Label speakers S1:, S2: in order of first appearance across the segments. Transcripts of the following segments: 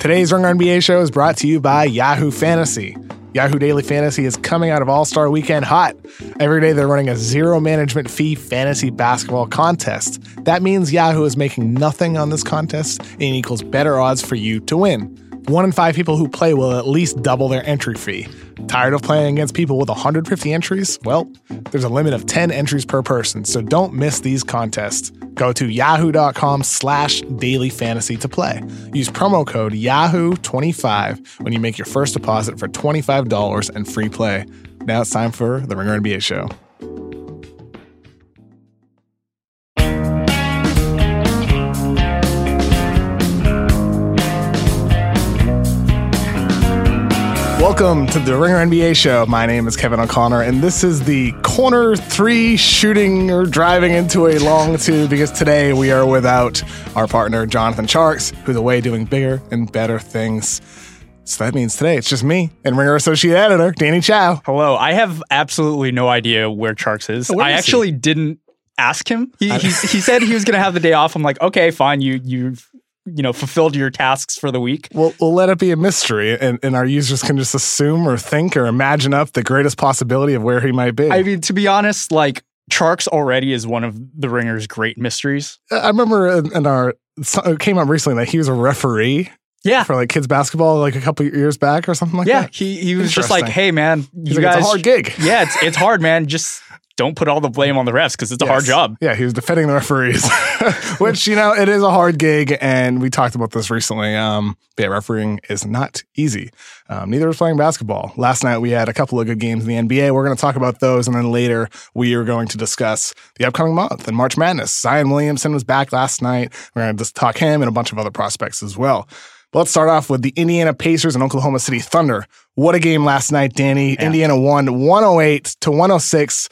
S1: Today's Ringer NBA show is brought to you by Yahoo Fantasy. Yahoo Daily Fantasy is coming out of All Star Weekend hot. Every day they're running a zero management fee fantasy basketball contest. That means Yahoo is making nothing on this contest and equals better odds for you to win. One in five people who play will at least double their entry fee. Tired of playing against people with 150 entries? Well, there's a limit of 10 entries per person, so don't miss these contests. Go to yahoo.com slash daily fantasy to play. Use promo code Yahoo25 when you make your first deposit for $25 and free play. Now it's time for the Ringer NBA show. Welcome to the Ringer NBA show. My name is Kevin O'Connor, and this is the corner three shooting or driving into a long two because today we are without our partner, Jonathan Tjarks, who's away doing bigger and better things. So that means today it's just me and Ringer Associate Editor, Danny Chau.
S2: Hello. I have absolutely no idea where Tjarks is.
S1: Where
S2: I
S1: is he?
S2: actually didn't ask him. He, he, he said he was going to have the day off. I'm like, okay, fine. You, you've, you know, fulfilled your tasks for the week.
S1: We'll, we'll let it be a mystery, and, and our users can just assume or think or imagine up the greatest possibility of where he might be.
S2: I mean, to be honest, like Tjarks already is one of the Ringer's great mysteries.
S1: I remember in, in our it came up recently that he was a referee
S2: Yeah.
S1: for like kids basketball like a couple years back or something like
S2: Yeah.
S1: that.
S2: Yeah, he, he was just like, hey, man,
S1: He's
S2: you
S1: like,
S2: guys.
S1: it's a hard gig.
S2: Yeah, it's, it's hard, man. Just don't put all the blame on the refs because it's a hard job.
S1: Yeah, he was defending the referees, which you know it is a hard gig, and we talked about this recently. Um, yeah, refereeing is not easy. Um, neither is playing basketball. Last night we had a couple of good games in the NBA. We're going to talk about those, and then later we are going to discuss the upcoming month and March Madness. Zion Williamson was back last night. We're going to just talk him and a bunch of other prospects as well. But let's start off with the Indiana Pacers and Oklahoma City Thunder. What a game last night, Danny.
S2: Yeah.
S1: Indiana won 108 to 106.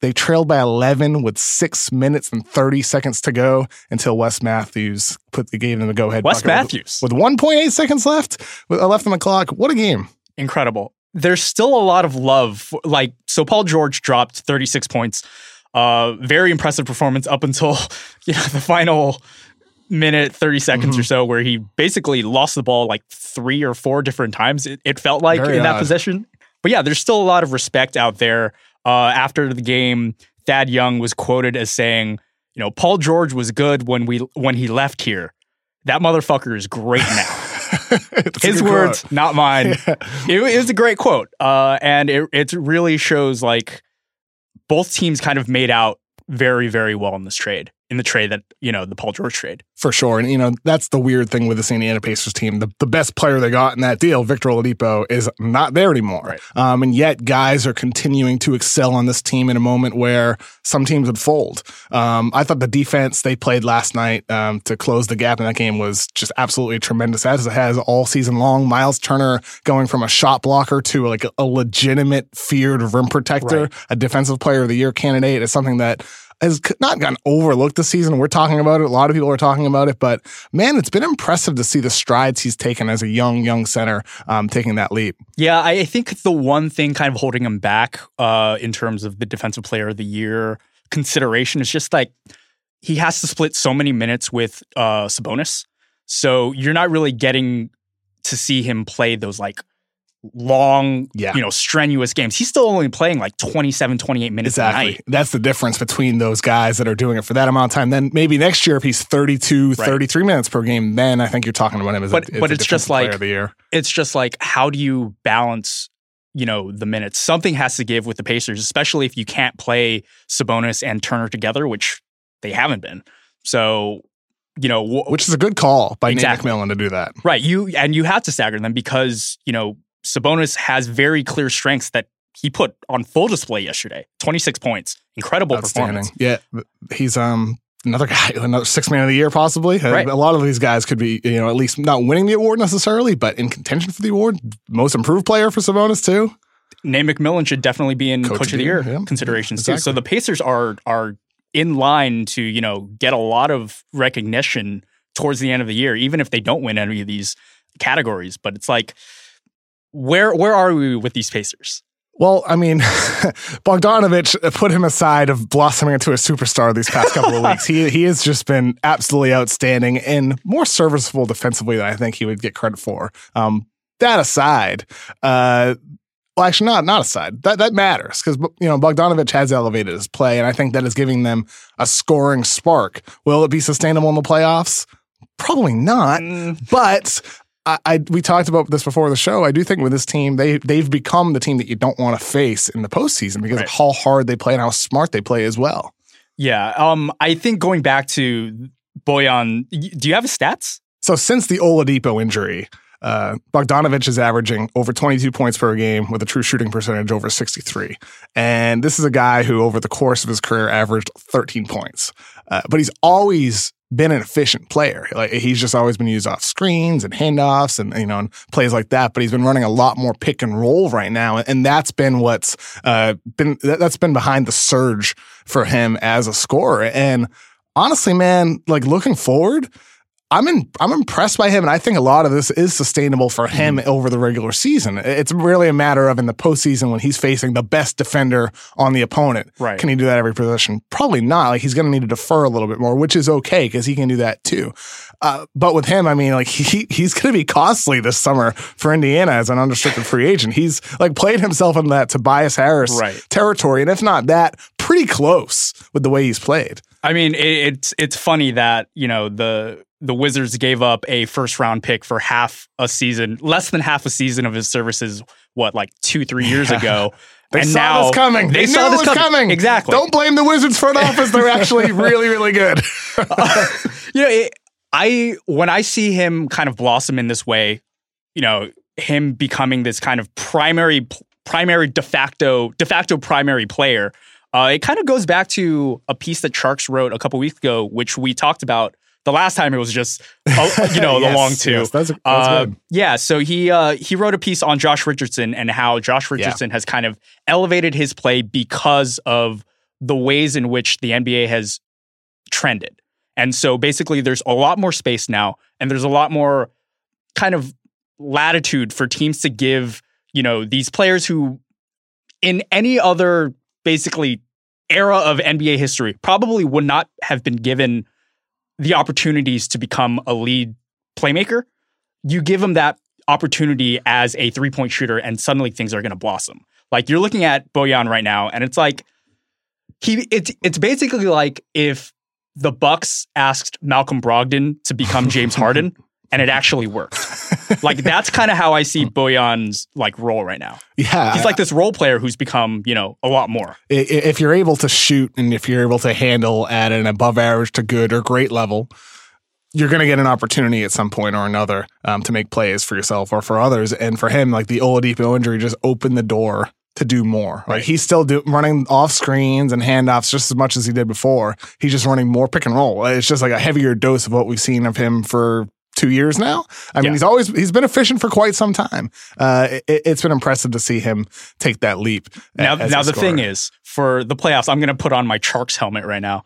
S1: They trailed by 11 with six minutes and 30 seconds to go until Wes Matthews put the gave them the go ahead.
S2: Wes Matthews.
S1: with 1.8 seconds left, with uh, left on the clock. What a game!
S2: incredible. There's still a lot of love. for- Like, so Paul George dropped 36 points. Uh, very impressive performance up until you know the final minute, 30 seconds
S1: Mm-hmm.
S2: or so, where he basically lost the ball like three or four different times. It, it felt like
S1: Very
S2: in that
S1: odd.
S2: possession. But yeah, there's still a lot of respect out there. Uh, after the game, Thad Young was quoted as saying, "You know, Paul George was good when we when he left here. That motherfucker is great now." His words,
S1: quote.
S2: not mine. It, it was a great quote, uh, and it it really shows like both teams kind of made out very very well in this trade. In the trade that you know the Paul George trade.
S1: for sure. And you know that's the weird thing with this Indiana Pacers team. The, the best player they got in that deal, Victor Oladipo, is not there anymore.
S2: Right.
S1: Um, and yet guys are continuing to excel on this team in a moment where some teams would fold. Um, I thought the defense they played last night um, to close the gap in that game was just absolutely tremendous, as it has all season long. Miles Turner going from a shot blocker to like a, a legitimate feared rim protector,
S2: Right.
S1: a defensive player of the year candidate is something that has not gotten overlooked this season. We're talking about it. A lot of people are talking about it, but man, it's been impressive to see the strides he's taken as a young, young center, um, taking that leap.
S2: Yeah, I think the one thing kind of holding him back uh, in terms of the defensive player of the year consideration is just like he has to split so many minutes with uh, Sabonis, so you're not really getting to see him play those like long,
S1: Yeah.
S2: you know, strenuous games. He's still only playing like 27, 28 minutes a
S1: Exactly.
S2: night.
S1: That's the difference between those guys that are doing it for that amount of time. Then maybe next year, if he's 32,
S2: Right.
S1: 33 minutes per game, then I think you're talking about him as
S2: But-
S1: a, as
S2: but it's just
S1: player
S2: like-
S1: of the year.
S2: It's just like how do you balance you know the minutes? Something has to give with the Pacers, especially if you can't play Sabonis and Turner together, which they haven't been. So, you know, wh-
S1: Which is a good call by
S2: Exactly.
S1: Nate McMillan to do that.
S2: right? You and you have to stagger them because you know Sabonis has very clear strengths that he put on full display yesterday. Twenty six points, incredible performance.
S1: Yeah, he's um another guy, another six man of the year possibly. Uh,
S2: Right.
S1: A lot of these guys could be, you know, at least not winning the award necessarily, but in contention for the award. Most improved player for Sabonis too.
S2: Nate McMillan should definitely be in Coach, of the Year,
S1: yeah.
S2: considerations too. So the Pacers are are in line to you know get a lot of recognition towards the end of the year, even if they don't win any of these categories. But it's like, where where are we with these Pacers?
S1: Well, I mean, Bogdanovich put him aside of blossoming into a superstar these past couple of weeks. He he has just been absolutely outstanding and more serviceable defensively than I think he would get credit for. Um, that aside, uh, well, actually, not not aside. That that matters because you know Bogdanovich has elevated his play, and I think that is giving them a scoring spark. Will it be sustainable in the playoffs? Probably not. Mm. But I, I, we talked about this before the show. I do think with this team, they they've become the team that you don't want to face in the postseason because right. of how hard they play and how smart they play as well.
S2: Yeah, um, I think going back to Bojan, do you have his stats?
S1: So since the Oladipo injury, uh, Bogdanovich is averaging over 22 points per game with a true shooting percentage over 63. And this is a guy who, over the course of his career, averaged 13 points. Uh, but he's always been an efficient player. Like he's just always been used off screens and handoffs and you know and plays like that. But he's been running a lot more pick and roll right now, and that's been what's uh, been that's been behind the surge for him as a scorer. And honestly, man, like looking forward I'm in, I'm impressed by him, and I think a lot of this is sustainable for him mm-hmm. over the regular season. It's really a matter of in the postseason when he's facing the best defender on the opponent.
S2: Right?
S1: Can he do that every possession? Probably not. Like he's going to need to defer a little bit more, which is okay because he can do that too. Uh, but with him, I mean, like he he's going to be costly this summer for Indiana as an unrestricted free agent. He's like played himself in that Tobias Harris
S2: right.
S1: territory, and if not that, pretty close with the way he's played.
S2: I mean, it, it's it's funny that you know the the Wizards gave up a first round pick for half a season, less than half a season of his services. What, like two, three years yeah. ago?
S1: They
S2: and
S1: saw
S2: now
S1: this coming. They, they saw this coming. coming.
S2: Exactly.
S1: Don't blame the Wizards front office. They're actually really, really good.
S2: uh, you know, it, I when I see him kind of blossom in this way, you know, him becoming this kind of primary, primary de facto, de facto primary player. Uh, it kind of goes back to a piece that Tjarks wrote a couple weeks ago, which we talked about the last time it was just, oh, you know, yes, the long two. Yes, that's, that's uh, yeah. So he uh, he wrote a piece on Josh Richardson and how Josh Richardson yeah. has kind of elevated his play because of the ways in which the NBA has trended. And so basically, there's a lot more space now, and there's a lot more kind of latitude for teams to give, you know, these players who, in any other basically era of NBA history, probably would not have been given the opportunities to become a lead playmaker, you give him that opportunity as a three point shooter, and suddenly things are going to blossom. Like you're looking at Bojan right now, and it's like he it's it's basically like if the Bucks asked Malcolm Brogdon to become James Harden, and it actually worked. like that's kind of how I see Bojan's like role right now.
S1: Yeah,
S2: he's like this role player who's become you know a lot more.
S1: If you're able to shoot and if you're able to handle at an above average to good or great level, you're going to get an opportunity at some point or another um, to make plays for yourself or for others. And for him, like the Oladipo injury just opened the door to do more. Right. Like he's still do, running off screens and handoffs just as much as he did before. He's just running more pick and roll. It's just like a heavier dose of what we've seen of him for two years now. I mean, yeah. he's always he's been efficient for quite some time. Uh, it, has been impressive to see him take that leap.
S2: Now, now the thing is, for the playoffs, I'm going to put on my Tjarks helmet right now.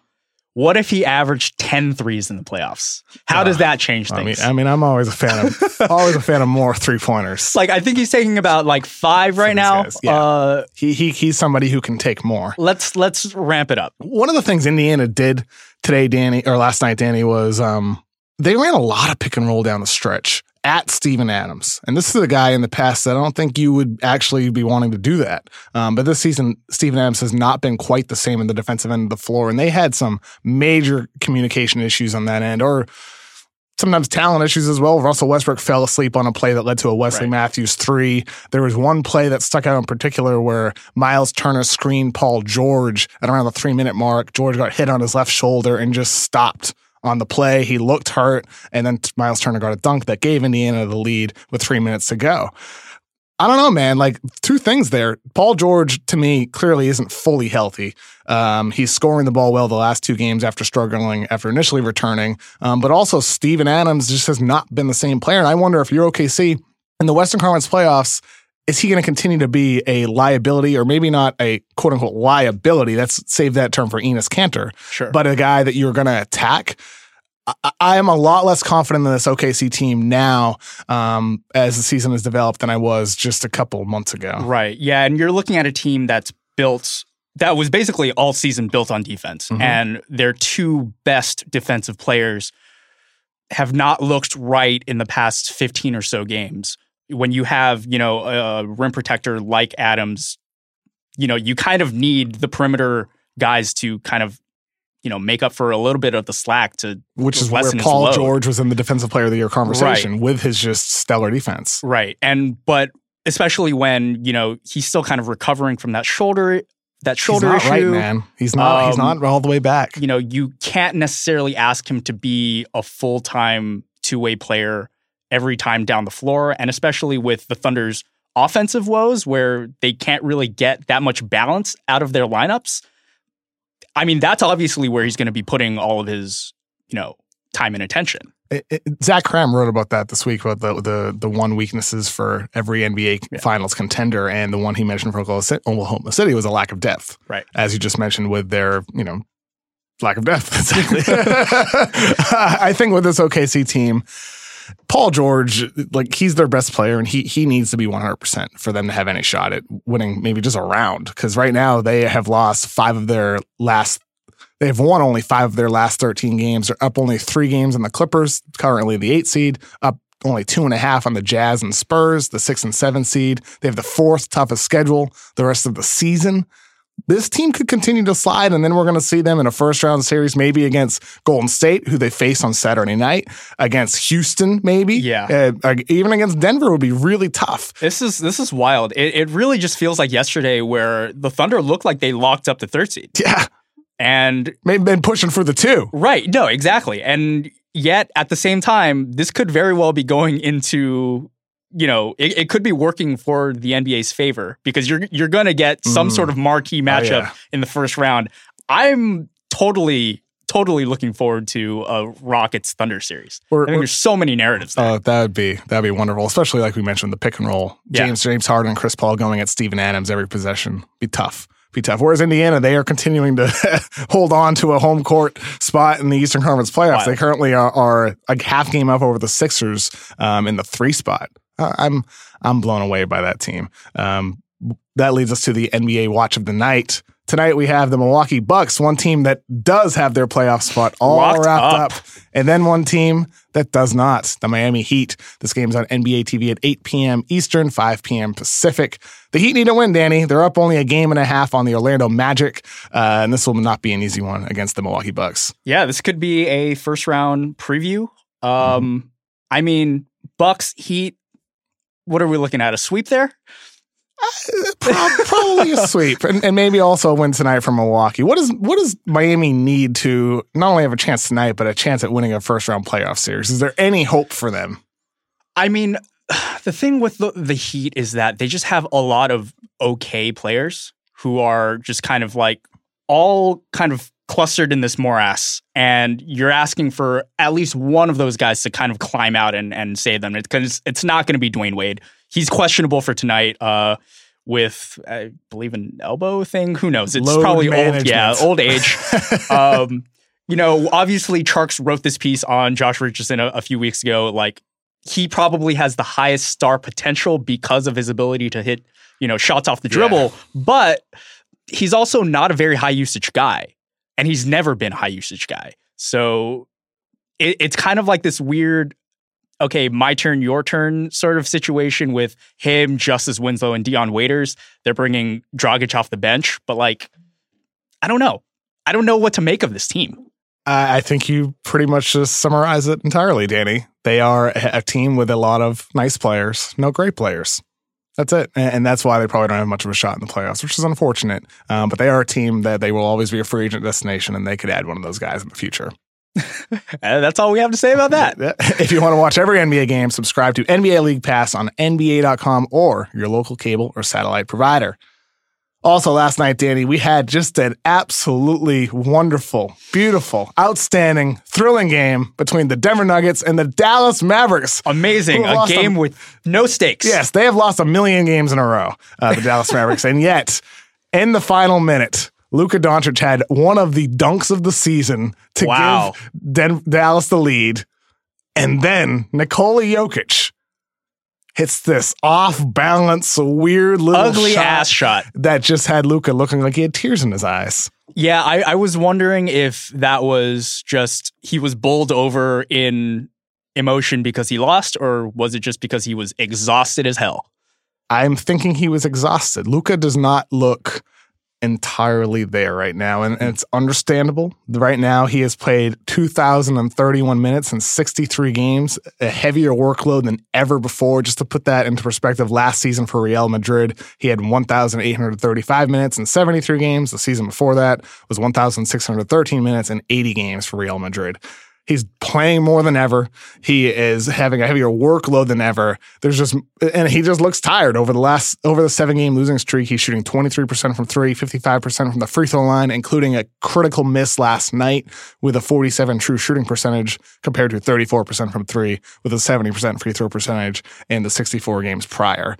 S2: What if he averaged 10 threes in the playoffs? How uh, does that change things?
S1: I mean, I mean, I'm always a fan of always a fan of more three pointers.
S2: Like I think he's taking about like five right now.
S1: Yeah. Uh, he he he's somebody who can take more.
S2: Let's let's ramp it up.
S1: One of the things Indiana did today, Danny, or last night, Danny, was um, they ran a lot of pick and roll down the stretch at Steven Adams. And this is a guy in the past that I don't think you would actually be wanting to do that. Um, but this season, Steven Adams has not been quite the same in the defensive end of the floor. And they had some major communication issues on that end, or sometimes talent issues as well. Russell Westbrook fell asleep on a play that led to a Wesley right. Matthews three. There was one play that stuck out in particular where Miles Turner screened Paul George at around the three minute mark. George got hit on his left shoulder and just stopped on the play. He looked hurt, and then Miles Turner got a dunk that gave Indiana the lead with three minutes to go. I don't know, man. Like two things there. Paul George, to me, clearly isn't fully healthy. Um, he's scoring the ball well the last two games after struggling after initially returning. Um, but also, Steven Adams just has not been the same player. And I wonder if you're OKC in the Western Conference playoffs, is he going to continue to be a liability or maybe not a quote unquote liability? Let's save that term for Enes Kanter.
S2: Sure.
S1: But a guy that you're going to attack. I, I am a lot less confident in this OKC team now um, as the season has developed than I was just a couple months ago.
S2: Right. Yeah. And you're looking at a team that's built, that was basically all season built on defense.
S1: Mhm.
S2: And their two best defensive players have not looked right in the past 15 or so games. When you have, you know, a rim protector like Adams, you know, you kind of need the perimeter guys to kind of, you know, make up for a little bit of the slack to
S1: Which is where Paul. George was in the Defensive Player of the Year conversation with his just stellar defense.
S2: Right. And but especially when, you know, he's still kind of recovering from that shoulder that shoulder
S1: he's not
S2: issue.
S1: right, man. He's not. he's
S2: Um,
S1: not all the way back.
S2: You know, you can't necessarily ask him to be a full-time two-way player every time down the floor and especially with the Thunder's offensive woes where they can't really get that much balance out of their lineups. I mean, that's obviously where he's going to be putting all of his, you know, time and attention.
S1: It- it- Zach Kram wrote about that this week about the the the one weaknesses for every NBA
S2: Yeah.
S1: Finals contender, and the one he mentioned for Oklahoma City- was a lack of depth.
S2: Right.
S1: as you just mentioned with their you know lack of depth. Exactly. I think with this OKC team, Paul George, like he's their best player, and he he needs to be one hundred percent for them to have any shot at winning, maybe just a round. Because right now they have lost five of their last. They have won only five of their last 13 games. They're up only three games on the Clippers, currently the eight seed, up only two and a half on the Jazz and Spurs, the six and seven seed. They have the fourth toughest schedule the rest of the season. This team could continue to slide, and then we're going to see them in a first round series, maybe against Golden State, who they face on Saturday night, against Houston, maybe.
S2: Yeah.
S1: Uh, even against Denver would be really tough.
S2: This is this is wild. It, it really just feels like yesterday where the Thunder looked like they locked up the third seed.
S1: Yeah.
S2: And
S1: Maybe been pushing for the two.
S2: right, no, exactly. And yet at the same time, this could very well be going into you know, it, it could be working for the NBA's favor because you're you're going to get some
S1: Mm.
S2: sort of marquee matchup
S1: yeah.
S2: in the first round. I'm totally totally looking forward to a Rockets Thunder series.
S1: Or-
S2: I think there's so many narratives there.
S1: Oh, that would be that'd be wonderful, especially like we mentioned the pick and roll.
S2: Yeah.
S1: James James Harden and Chris Paul going at Steven Adams every possession. Be tough. Be tough. Whereas Indiana, they are continuing to hold on to a home court spot in the Eastern Conference playoffs.
S2: Wow.
S1: They currently are, are a half game up over the Sixers um, in the three spot. I'm I'm blown away by that team. Um, that leads us to the NBA watch of the night. Tonight we have the Milwaukee Bucks, one team that does have their playoff spot all
S2: Locked
S1: wrapped
S2: up.
S1: up. and then one team that does not, the Miami Heat. This game's on NBA TV at 8 p.m. Eastern, 5 p.m. Pacific. The Heat need to win, Danny. They're up only a game and a half on the Orlando Magic, uh, and this will not be an easy one against the Milwaukee Bucks.
S2: Yeah, this could be a first round preview. Um,
S1: Mm-hmm.
S2: I mean, Bucks Heat. What are we looking at? A sweep there?
S1: Uh, prob- Probably a sweep, and, and maybe also a win tonight from Milwaukee. What does what does Miami need to not only have a chance tonight, but a chance at winning a first round playoff series? Is there any hope for them?
S2: I mean, the thing with the, the Heat is that they just have a lot of okay players who are just kind of like all kind of clustered in this morass, and you're asking for at least one of those guys to kind of climb out and, and save them. Because it's not going to be Dwyane Wade. He's questionable for tonight. Uh, with I believe an elbow thing. Who knows? It's
S1: Load
S2: probably old. Yeah, old age. um, you know, obviously, Tjarks wrote this piece on Josh Richardson a, a few weeks ago. Like, he probably has the highest star potential because of his ability to hit, you know, shots off the
S1: Yeah.
S2: dribble. But he's also not a very high usage guy, and he's never been high usage guy. So it, it's kind of like this weird. Okay, my turn, your turn sort of situation with him, Justice Winslow, and Dion Waiters. They're bringing Dragic off the bench, but like, I don't know. I don't know what to make of this team.
S1: I think you pretty much just summarize it entirely, Danny. They are a team with a lot of nice players, no great players. That's it. And that's why they probably don't have much of a shot in the playoffs, which is unfortunate. Um, but they are a team that they will always be a free agent destination, and they could add one of those guys in the future.
S2: That's all we have to say about that.
S1: If you want to watch every NBA game, subscribe to NBA League Pass on NBA.com or your local cable or satellite provider. Also, last night, Danny, we had just an absolutely wonderful, beautiful, outstanding, thrilling game between the Denver Nuggets and the Dallas Mavericks.
S2: Amazing. A game
S1: a-
S2: with no stakes.
S1: Yes, they have lost a million games in a row, uh, the Dallas Mavericks. And yet, in the final minute, Luka Doncic had one of the dunks of the season to
S2: Wow.
S1: give Den- Dallas the lead. And then Nikola Jokic hits this off balance, weird little
S2: Ugly ass shot.
S1: that just had Luka looking like he had tears in his eyes.
S2: Yeah, I, I was wondering if that was just he was bowled over in emotion because he lost, or was it just because he was exhausted as hell?
S1: I'm thinking he was exhausted. Luka does not look entirely there right now, and, and it's understandable. Right now, he has played 2,031 minutes in 63 games, a heavier workload than ever before. Just to put that into perspective, last season for Real Madrid, he had 1,835 minutes in 73 games. The season before that was 1,613 minutes in 80 games for Real Madrid. He's playing more than ever. He is having a heavier workload than ever. There's just, and he just looks tired over the last, over the seven game losing streak. He's shooting 23% from three, 55% from the free throw line, including a critical miss last night with a 47 true shooting percentage compared to 34% from three with a 70% free throw percentage in the 64 games prior.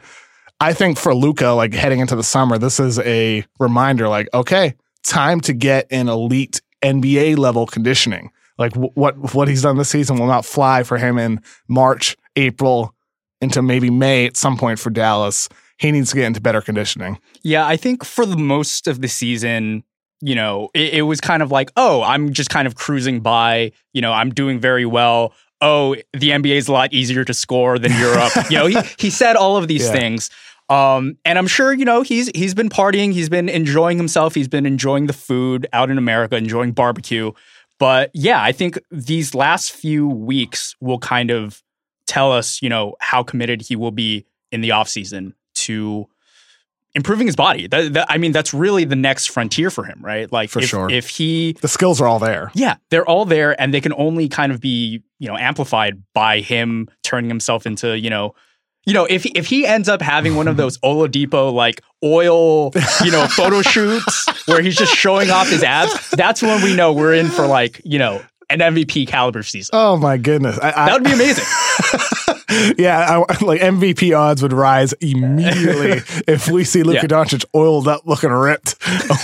S1: I think for Luka, like heading into the summer, this is a reminder like, okay, time to get an elite NBA level conditioning. Like w- what what he's done this season will not fly for him in March, April, into maybe May at some point for Dallas. He needs to get into better conditioning.
S2: Yeah, I think for the most of the season, you know, it, it was kind of like, oh, I'm just kind of cruising by. You know, I'm doing very well. Oh, the NBA is a lot easier to score than Europe. you know, he he said all of these
S1: Yeah.
S2: things. Um, and I'm sure you know he's he's been partying, he's been enjoying himself, he's been enjoying the food out in America, enjoying barbecue. But yeah, I think these last few weeks will kind of tell us, you know, how committed he will be in the offseason to improving his body. That, that- I mean, that's really the next frontier for him, right? Like,
S1: For
S2: if,
S1: sure.
S2: if he,
S1: The skills are all there.
S2: yeah, they're all there, and they can only kind of be, you know, amplified by him turning himself into, you know. You know, if if he ends up having one of those Oladipo like oil, you know, photo shoots where he's just showing off his abs, that's when we know we're in for like, you know, an MVP caliber season.
S1: Oh my goodness. I, I,
S2: That would be amazing.
S1: yeah, I, like MVP odds would rise immediately if we see Luka
S2: Yeah.
S1: Doncic oiled up, looking ripped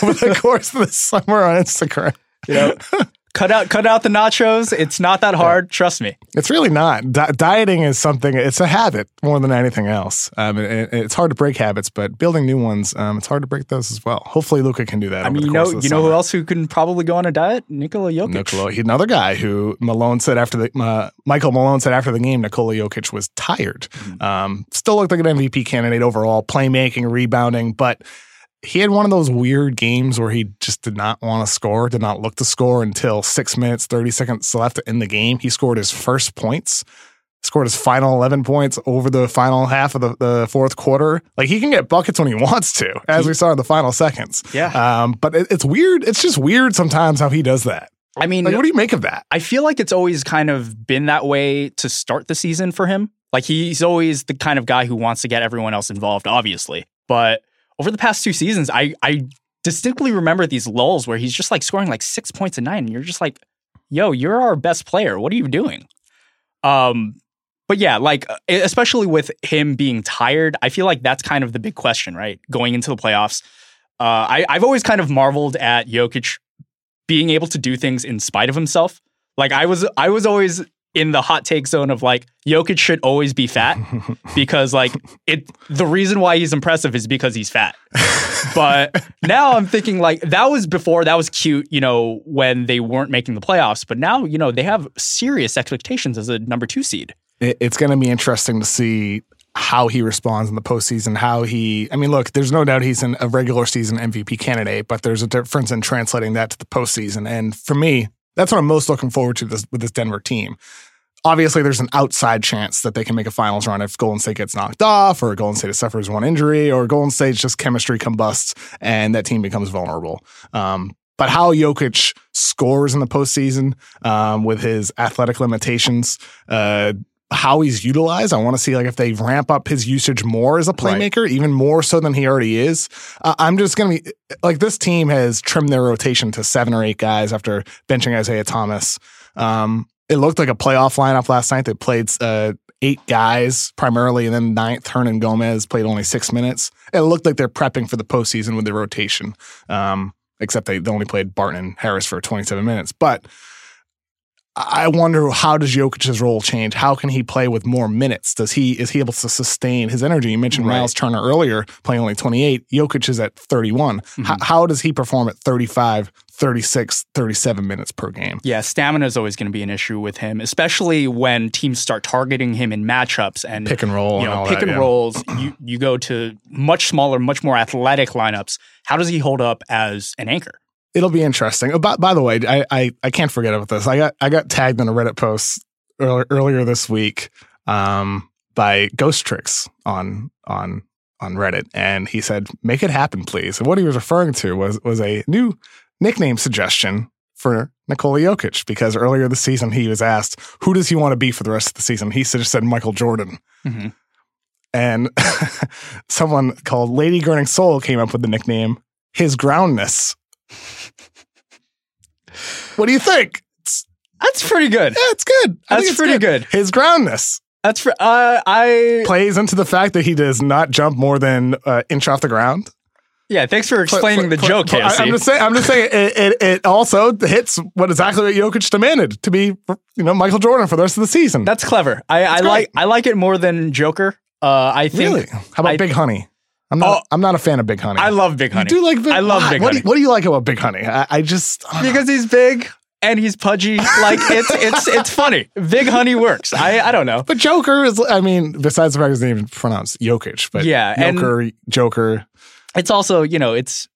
S1: over the course of the summer on Instagram.
S2: You know, cut out cut out the nachos. It's not that hard. Trust me.
S1: It's really not. Di- dieting is something. It's a habit more than anything else. Um, and it's hard to break habits, but building new ones, um, it's hard to break those as well. Hopefully, Luka can do that.
S2: I mean, you know, you know who else who can probably go on a diet? Nikola Jokic.
S1: Nikola, he's another guy who Malone said after the uh, Michael Malone said after the game, Nikola Jokic was tired.
S2: Mm-hmm.
S1: Um, still looked like an MVP candidate overall, playmaking, rebounding, but he had one of those weird games where he just did not want to score, did not look to score until six minutes, 30 seconds left in the game. He scored his first points, scored his final 11 points over the final half of the, the fourth quarter. Like he can get buckets when he wants to, as we saw in the final seconds.
S2: Yeah.
S1: Um, but it, it's weird. It's just weird sometimes how he does that.
S2: I mean,
S1: Like, what do you make of that?
S2: I feel like it's always kind of been that way to start the season for him. Like he's always the kind of guy who wants to get everyone else involved, obviously. But over the past two seasons, I I distinctly remember these lulls where he's just like scoring like six points a night, and you're just like, "Yo, you're our best player. What are you doing?" Um, but yeah, like especially with him being tired, I feel like that's kind of the big question, right? Going into the playoffs, uh, I I've always kind of marveled at Jokic being able to do things in spite of himself. Like I was I was always in the hot take zone of like Jokic should always be fat because like it the reason why he's impressive is because he's fat. But now I'm thinking like that was before that was cute, you know, when they weren't making the playoffs, but now, you know, they have serious expectations as a number 2 seed.
S1: it, it's going to be interesting to see how he responds in the postseason. How he, I mean, look, there's no doubt he's an, a regular season MVP candidate, but there's a difference in translating that to the postseason. And for me, that's what I'm most looking forward to this, with this Denver team. Obviously, there's an outside chance that they can make a finals run if Golden State gets knocked off, or Golden State suffers one injury, or Golden State's just chemistry combusts and that team becomes vulnerable. Um, but how Jokic scores in the postseason um, with his athletic limitations, uh, how he's utilized. I want to see like if they ramp up his usage more as a
S2: Right.
S1: playmaker, even more so than he already is. Uh, I'm just gonna be like this team has trimmed their rotation to seven or eight guys after benching Isaiah Thomas. Um, it looked like a playoff lineup last night. They played uh, eight guys primarily, and then ninth Hernangomez played only six minutes. It looked like they're prepping for the postseason with their rotation. Um, except they only played Barton and Harris for 27 minutes. But I wonder how does Jokic's role change? How can he play with more minutes? Does he is he able to sustain his energy? You mentioned
S2: Right.
S1: Miles Turner earlier, playing only 28. Jokic is at 31.
S2: Mm-hmm.
S1: How, how does he perform at 35, 36, 37 minutes per game?
S2: Yeah, stamina is always going to be an issue with him, especially when teams start targeting him in matchups and
S1: Pick and roll
S2: you
S1: and
S2: know
S1: all
S2: pick
S1: that,
S2: and
S1: yeah.
S2: rolls. You you go to much smaller, much more athletic lineups. How does he hold up as an anchor?
S1: It'll be interesting. By, by the way, I, I I can't forget about this. I got I got tagged in a Reddit post earlier, earlier this week um, by Ghost Tricks on on on Reddit, and he said, "Make it happen, please." And what he was referring to was was a new nickname suggestion for Nikola Jokic because earlier this season he was asked, "Who does he want to be for the rest of the season?" He just said Michael Jordan.
S2: Mhm.
S1: And someone called Lady Gurning Soul came up with the nickname His Groundness. What do you think? It's,
S2: That's pretty good.
S1: yeah, it's good. I
S2: That's
S1: think it's
S2: pretty good.
S1: His groundness
S2: That's for uh, I
S1: plays into the fact that he does not jump more than uh, inch off the ground.
S2: yeah. Thanks for explaining the joke,
S1: I-
S2: Casey.
S1: I'm just saying. I'm just saying. It, it, it also hits what exactly what Jokic demanded to be, you know, Michael Jordan for the rest of the season.
S2: That's clever. I, I like I like it more than Joker. Uh, I think
S1: really. How about
S2: I-
S1: Big Honey? I'm not.
S2: Oh.
S1: I'm not a fan of Big Honey.
S2: I love Big Honey.
S1: You do like Big
S2: I love
S1: why?
S2: Big
S1: what Do
S2: Honey.
S1: you, what do you like about Big Honey? I, I just I don't know.
S2: because he's big and he's pudgy. Like it's it's it's funny. Big Honey works. I I don't know.
S1: But Joker is. I mean, besides the fact his name is even pronounced Jokic, but
S2: Yeah, and-
S1: Joker, Joker.
S2: It's also you know it's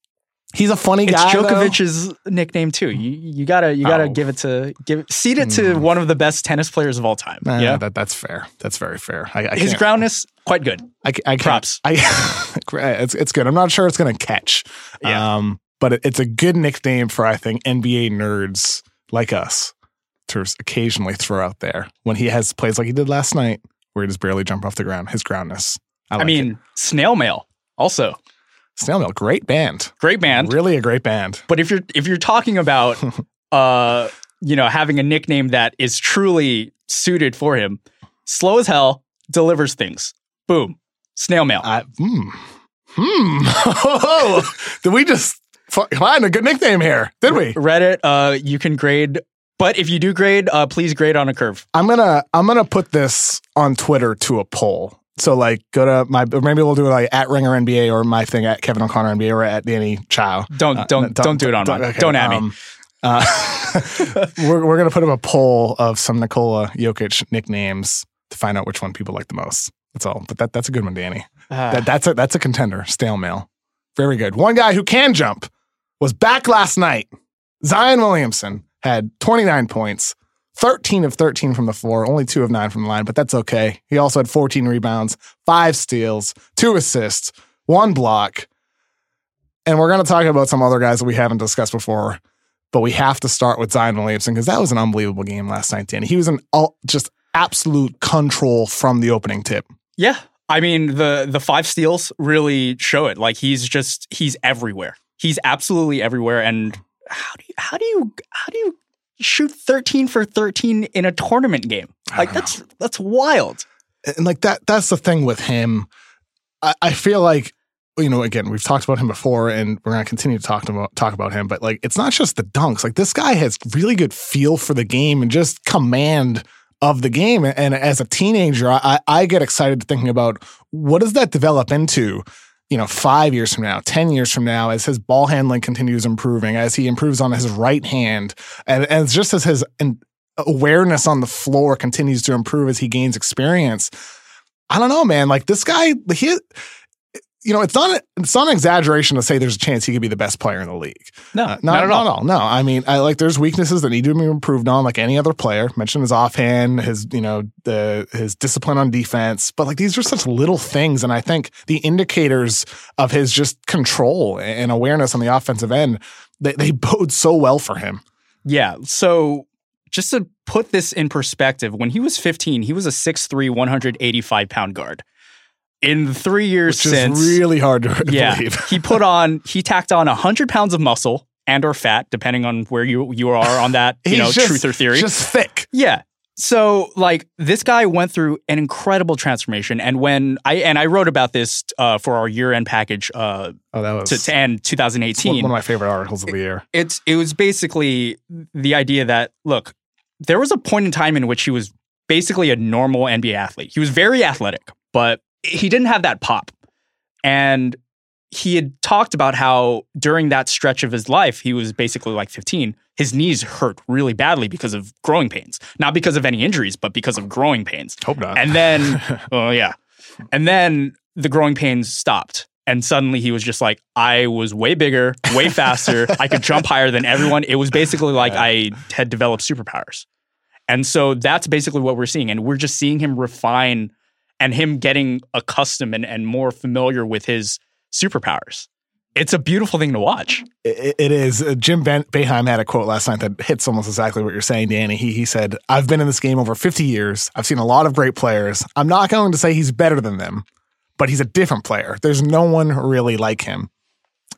S1: He's a funny
S2: it's
S1: guy. though.
S2: Djokovic's nickname too. You you gotta you gotta
S1: Oh.
S2: give it to give it, it to one of the best tennis players of all time.
S1: Nah,
S2: yeah,
S1: that, that's fair. That's very fair. I, I
S2: his
S1: can't-
S2: groundness quite good.
S1: I, I can't-
S2: props.
S1: I, it's it's good. I'm not sure it's going to catch.
S2: Yeah.
S1: Um, but it, it's a good nickname for I think NBA nerds like us to occasionally throw out there when he has plays like he did last night, where he just barely jump off the ground. His groundness. I,
S2: I, mean,
S1: it.
S2: snail mail also
S1: Snail Mail, great band,
S2: great band.
S1: really a great band.
S2: But if you're if you're talking about uh you know having a nickname that is truly suited for him, slow as hell delivers things. Boom, snail mail.
S1: I, hmm. Hmm. did we just find a good nickname here? Did we?
S2: Reddit, uh, you can grade, but if you do grade, uh, please grade on a curve.
S1: I'm gonna I'm gonna put this on Twitter to a poll. So like go to my or maybe we'll do it like at Ringer NBA or my thing at Kevin O'Connor NBA or at Danny Chau.
S2: Don't
S1: Uh,
S2: don't don't, do it on mine.
S1: okay,
S2: Don't at me.
S1: um, Uh, we're we're gonna put up a poll of some Nikola Jokic nicknames to find out which one people like the most. That's all. But that that's a good one, Danny.
S2: Ah,
S1: That that's a that's a contender. Stale mail. Very good. One guy who can jump was back last night. Zion Williamson had 29 points, 13 of 13 from the floor, only two of nine from the line, but that's okay. He also had 14 rebounds, five steals, two assists, one block. And we're going to talk about some other guys that we haven't discussed before, but we have to start with Zion Williamson because that was an unbelievable game last night, Danny. He was in all, just absolute control from the opening tip.
S2: yeah. I mean the the five steals really show it. Like he's just he's everywhere. He's absolutely everywhere. And how do you how do you how do you shoot thirteen for thirteen in a tournament game? Like that's that's wild.
S1: and like that that's the thing with him. I, I feel like you know again we've talked about him before and we're going to continue to talk about talk about him but like it's not just the dunks. Like this guy has really good feel for the game and just command of the game. And as a teenager i i get excited thinking about what does that develop into you know, five years from now, 10 years from now, as his ball handling continues improving, as he improves on his right hand, and, and just as his awareness on the floor continues to improve as he gains experience. I don't know, man. Like this guy, he, you know, it's not it's not an exaggeration to say there's a chance he could be the best player in the league.
S2: No,
S1: Uh,
S2: not at all.
S1: No, no. I mean, I like there's weaknesses that need to be improved on, like any other player. Mentioned his offhand, his you know the his discipline on defense, but like these are such little things, and I think the indicators of his just control and awareness on the offensive end they, they bode so well for him.
S2: Yeah. So just to put this in perspective, when he was 15, he was a 6'3, 185 pound guard. In the three years
S1: Which
S2: since,
S1: is really hard to
S2: yeah,
S1: believe.
S2: he put on, he tacked on 100 pounds of muscle and or fat, depending on where you you are on that, you know,
S1: just-
S2: truth or theory.
S1: Just thick.
S2: yeah. So like this guy went through an incredible transformation, and when I and I wrote about this uh, for our year end package uh,
S1: Oh, that was
S2: to, to end 2018.
S1: one of my favorite articles of the year.
S2: it's it was basically the idea that look, there was a point in time in which he was basically a normal NBA athlete. He was very athletic, but he didn't have that pop. And he had talked about how during that stretch of his life, he was basically like 15, his knees hurt really badly because of growing pains. Not because of any injuries, but because of growing pains.
S1: Hope not.
S2: And then, oh yeah. And then the growing pains stopped. And suddenly he was just like, I was way bigger, way faster. I could jump higher than everyone. It was basically like I had developed superpowers. And so that's basically what we're seeing. And we're just seeing him refine and him getting accustomed and, and more familiar with his superpowers. It's a beautiful thing to watch.
S1: It, it is. Uh, Jim ben- Boeheim had a quote last night that hits almost exactly what you're saying, Danny. He, he said, I've been in this game over 50 years. I've seen a lot of great players. I'm not going to say he's better than them, but he's a different player. There's no one really like him.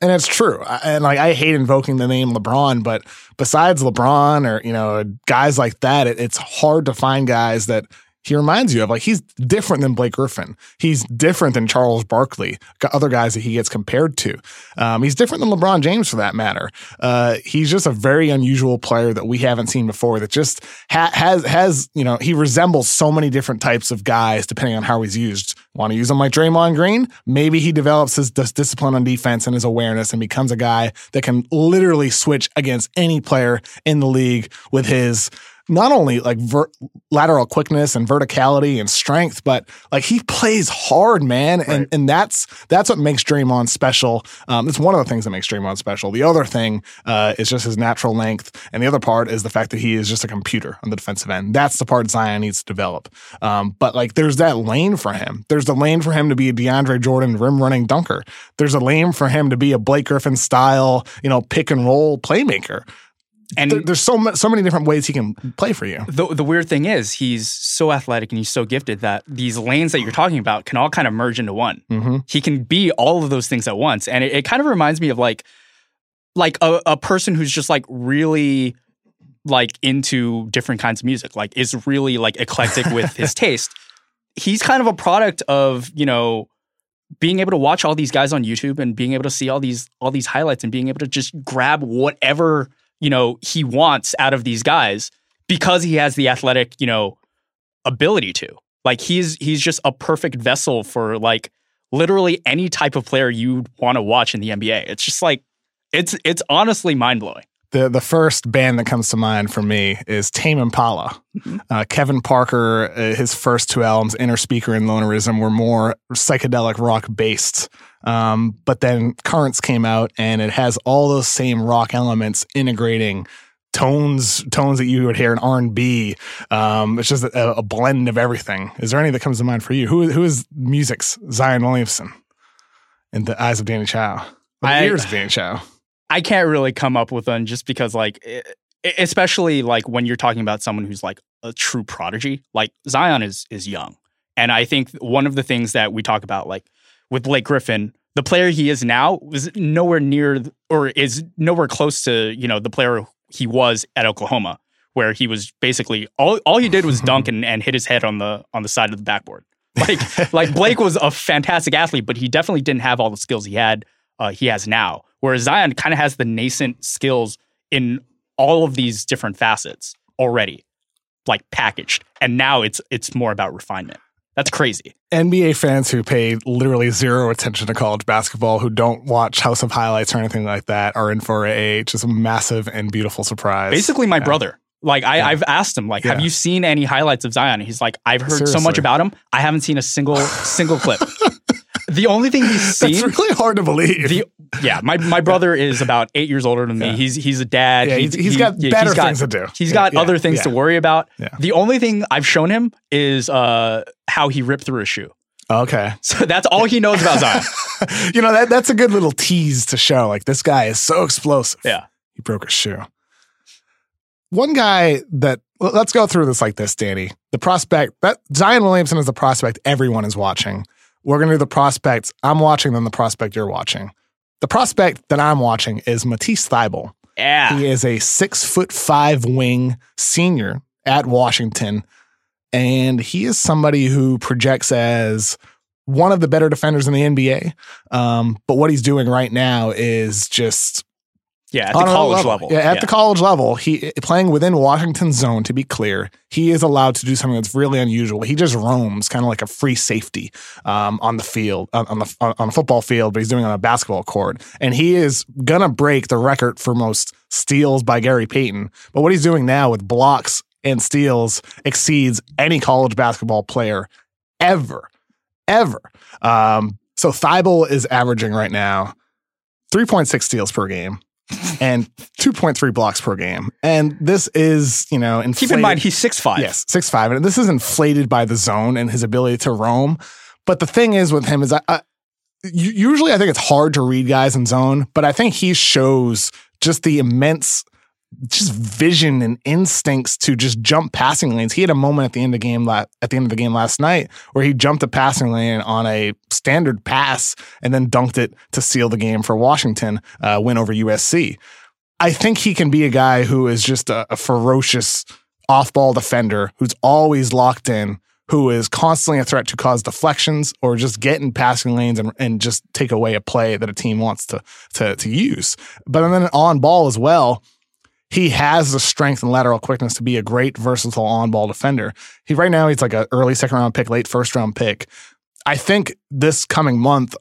S1: And it's true. I- And like I hate invoking the name LeBron, but besides LeBron or, you know, guys like that, it, it's hard to find guys that he reminds you of. Like he's different than Blake Griffin. He's different than Charles Barkley, other guys that he gets compared to. Um, he's different than LeBron James for that matter. Uh, he's just a very unusual player that we haven't seen before. That just ha- has has you know he resembles so many different types of guys depending on how he's used. Want to use him like Draymond Green? Maybe he develops his dis- discipline on defense and his awareness and becomes a guy that can literally switch against any player in the league with his not only like ver- lateral quickness and verticality and strength, but like he plays hard, man, and and that's that's what makes Draymond special. Um, it's one of the things that makes Draymond special. The other thing uh, is just his natural length, and the other part is the fact that he is just a computer on the defensive end. That's the part Zion needs to develop. Um, but like, there's that lane for him. There's the lane for him to be a DeAndre Jordan rim running dunker. There's a lane for him to be a Blake Griffin style, you know, pick and roll playmaker.
S2: And
S1: There- there's so so many different ways he can play for you.
S2: the the weird thing is he's so athletic and he's so gifted that these lanes that you're talking about can all kind of merge into one.
S1: Mm-hmm.
S2: He can be all of those things at once. And it, it kind of reminds me of like like a, a person who's just like really like into different kinds of music, like is really like eclectic with his taste. He's kind of a product of, you know, being able to watch all these guys on YouTube and being able to see all these all these highlights and being able to just grab whatever, you know, he wants out of these guys because he has the athletic, you know, ability to. Like he's he's just a perfect vessel for like literally any type of player you want to watch in the NBA. It's just like it's it's honestly mind blowing.
S1: The the first band that comes to mind for me is Tame Impala. Uh, Kevin Parker, uh, his first two albums, Innerspeaker and Lonerism, were more psychedelic rock based. Um, but then Currents came out, and it has all those same rock elements integrating tones tones that you would hear in R and B. Um, it's just a, a blend of everything. Is there any that comes to mind for you? Who who is music's Zion Williamson in the eyes of Danny Chau? The
S2: I-
S1: ears of Danny Chau.
S2: I can't really come up with one just because like e- especially like when you're talking about someone who's like a true prodigy. Like Zion is is young. And I think one of the things that we talk about like with Blake Griffin, the player he is now was nowhere near or is nowhere close to, you know, the player he was at Oklahoma where he was basically all all he did was dunk and, and hit his head on the on the side of the backboard. Like like Blake was a fantastic athlete, but he definitely didn't have all the skills he had uh, he has now. Whereas Zion kind of has the nascent skills in all of these different facets already, like packaged, and now it's it's more about refinement. That's crazy.
S1: NBA fans who pay literally zero attention to college basketball, who don't watch House of Highlights or anything like that, are in for a just massive and beautiful surprise.
S2: Basically, my
S1: Yeah.
S2: brother. Like I,
S1: Yeah.
S2: I've asked him, like, have you seen any highlights of Zion? He's like, I've heard so much about him. I haven't seen a single single clip. the only thing he's seen.
S1: That's really hard to believe.
S2: the yeah, my my brother is about eight years older than me.
S1: Yeah.
S2: He's he's a dad.
S1: yeah,
S2: He-
S1: he's, he's
S2: he-
S1: got
S2: yeah,
S1: better
S2: he's got-
S1: things to do.
S2: He's got
S1: yeah,
S2: other things to worry about. The only thing I've shown him is uh, how he ripped through a shoe.
S1: Okay,
S2: So that's all he knows about Zion.
S1: you know that that's a good little tease to show. Like this guy is so explosive.
S2: Yeah.
S1: he broke a shoe. One guy that let's go through this like this, Danny. The prospect that Zion Williamson is the prospect everyone is watching. We're gonna do the prospects I'm watching, than the prospect you're watching. The prospect that I'm watching is Matisse Thybulle.
S2: Yeah.
S1: He is a six foot five wing senior at Washington. And he is somebody who projects as one of the better defenders in the NBA. Um, but what he's doing right now is just
S2: yeah, at the college level. level.
S1: Yeah, at yeah. the college level, he playing within Washington's zone. To be clear, he is allowed to do something that's really unusual. He just roams, kind of like a free safety um, on the field, on the on a football field, but he's doing it on a basketball court, and he is gonna break the record for most steals by Gary Payton. But what he's doing now with blocks and steals exceeds any college basketball player ever, ever. Um, so Thybulle is averaging right now 3.6 steals per game and 2.3 blocks per game. And this is, you know, inflated.
S2: keep in mind he's 6'5.
S1: Yes, 6'5. And this is inflated by the zone and his ability to roam. But the thing is with him is I, I usually I think it's hard to read guys in zone, but I think he shows just the immense just vision and instincts to just jump passing lanes. He had a moment at the end of the game at the end of the game last night where he jumped a passing lane on a standard pass and then dunked it to seal the game for Washington uh, win over USC. I think he can be a guy who is just a, a ferocious off-ball defender who's always locked in, who is constantly a threat to cause deflections or just get in passing lanes and, and just take away a play that a team wants to to, to use. But then on ball as well he has the strength and lateral quickness to be a great versatile on ball defender. He right now he's like an early second round pick, late first round pick. I think this coming month,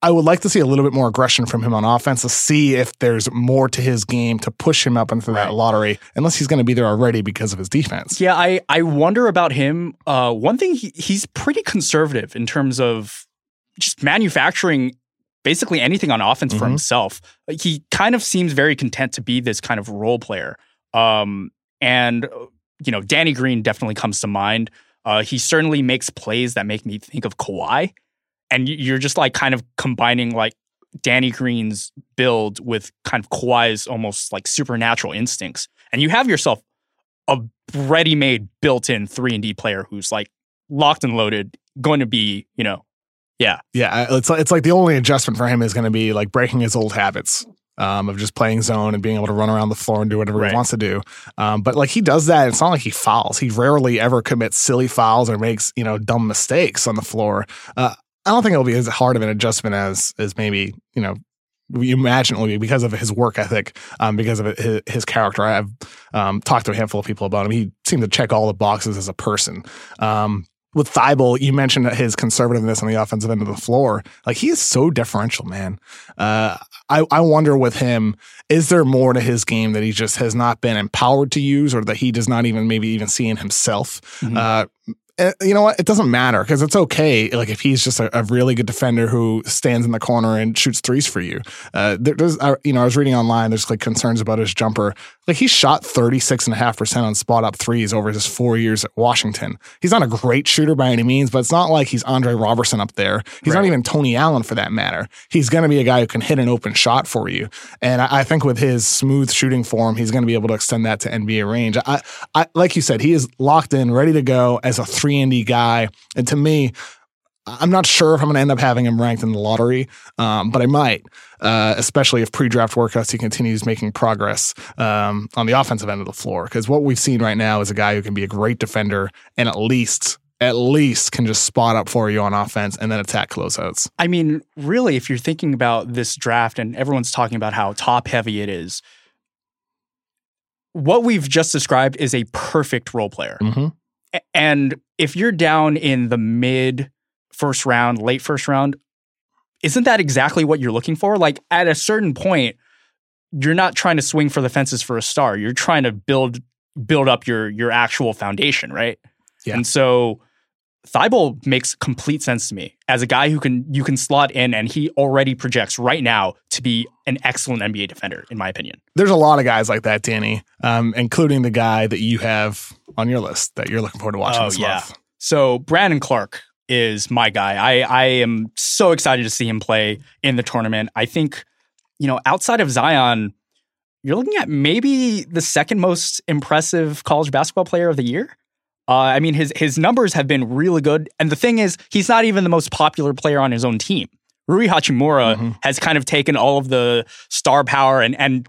S1: I would like to see a little bit more aggression from him on offense to see if there's more to his game to push him up into right. that lottery, unless he's going to be there already because of his defense.
S2: Yeah, I, I wonder about him. Uh, one thing, he, he's pretty conservative in terms of just manufacturing basically anything on offense mm-hmm. for himself. He kind of seems very content to be this kind of role player. Um, and uh, you know, Danny Green definitely comes to mind. Uh, he certainly makes plays that make me think of Kawhi, and you're just like kind of combining like Danny Green's build with kind of Kawhi's almost like supernatural instincts, and you have yourself a ready-made, built-in three and D player who's like locked and loaded, going to be you know yeah.
S1: Yeah. It's like, it's like the only adjustment for him is going to be like breaking his old habits. Um, of just playing zone and being able to run around the floor and do whatever right. he wants to do. Um, but like he does that. It's not like he fouls. He rarely ever commits silly fouls or makes, you know, dumb mistakes on the floor. Uh, I don't think it'll be as hard of an adjustment as, as maybe, you know, we imagine it will be because of his work ethic, um, because of his, his character. I've um, talked to a handful of people about him. He seemed to check all the boxes as a person. With Thybulle, you mentioned his conservativeness on the offensive end of the floor. Like he is so differential, man. Uh, I, I wonder with him, is there more to his game that he just has not been empowered to use, or that he does not even maybe even see in himself? Mm-hmm. Uh, you know what? It doesn't matter because it's okay. Like if he's just a, a, really good defender who stands in the corner and shoots threes for you. Uh, there's, uh, you know, I was reading online. There's like concerns about his jumper. Like he shot 36 and a half percent on spot up threes over his four years at Washington. He's not a great shooter by any means, but it's not like he's Andre Roberson up there. He's right. not even Tony Allen for that matter. He's going to be a guy who can hit an open shot for you. And I, I think with his smooth shooting form, he's going to be able to extend that to NBA range. I, I, like you said, he is locked in, ready to go as a three and D guy. And to me, I'm not sure if I'm going to end up having him ranked in the lottery, um, but I might, uh, especially if pre-draft workouts he continues making progress um, on the offensive end of the floor. Because what we've seen right now is a guy who can be a great defender and at least at least can just spot up for you on offense and then attack closeouts.
S2: I mean, really, if you're thinking about this draft and everyone's talking about how top heavy it is, what we've just described is a perfect role player.
S1: Mm-hmm.
S2: And if you're down in the mid first round, late first round, isn't that exactly what you're looking for? Like at a certain point, you're not trying to swing for the fences for a star. You're trying to build build up your your actual foundation, right?
S1: Yeah.
S2: And so Thybulle makes complete sense to me as a guy who can you can slot in, and he already projects right now to be an excellent NBA defender, in my opinion.
S1: There's a lot of guys like that, Danny, um, including the guy that you have on your list that you're looking forward to watching oh, this yeah. month.
S2: So Brandon Clarke is my guy. I I am so excited to see him play in the tournament. I think, you know, outside of Zion, you're looking at maybe the second most impressive college basketball player of the year. Uh, I mean, his his numbers have been really good, and the thing is, he's not even the most popular player on his own team. Rui Hachimura mm-hmm. has kind of taken all of the star power, and and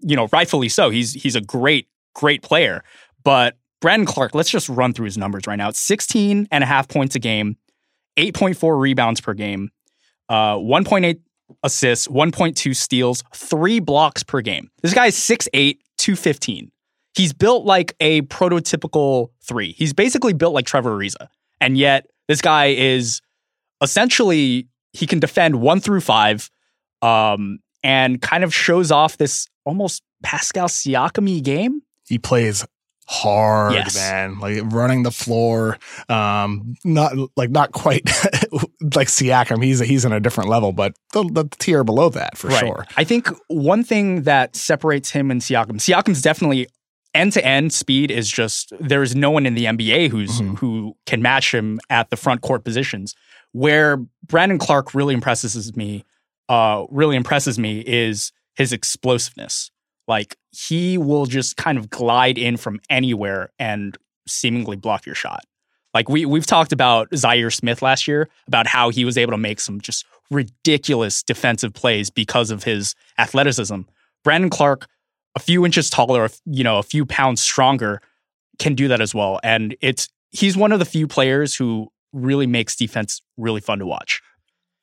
S2: you know, rightfully so. He's he's a great great player, but Brandon Clarke, let's just run through his numbers right now. It's 16 and a half points a game, 8.4 rebounds per game, uh, 1.8 assists, 1.2 steals, three blocks per game. This guy is 6'8, 215. He's built like a prototypical three. He's basically built like Trevor Ariza. And yet, this guy is essentially, he can defend one through five um, and kind of shows off this almost Pascal Siakam game.
S1: He plays hard,
S2: Yes.
S1: man. Like running the floor. Um, not like not quite like Siakam. He's he's in a different level, but the, the tier below that for sure.
S2: I think one thing that separates him and Siakam, Siakam's definitely end to end speed is just there is no one in the NBA who's
S1: Mhm.
S2: who can match him at the front court positions. Where Brandon Clarke really impresses me, uh, really impresses me is his explosiveness. Like he will just kind of glide in from anywhere and seemingly block your shot. Like we we've talked about Zhaire Smith last year about how he was able to make some just ridiculous defensive plays because of his athleticism. Brandon Clarke, a few inches taller, you know, a few pounds stronger, can do that as well. And it's he's one of the few players who really makes defense really fun to watch.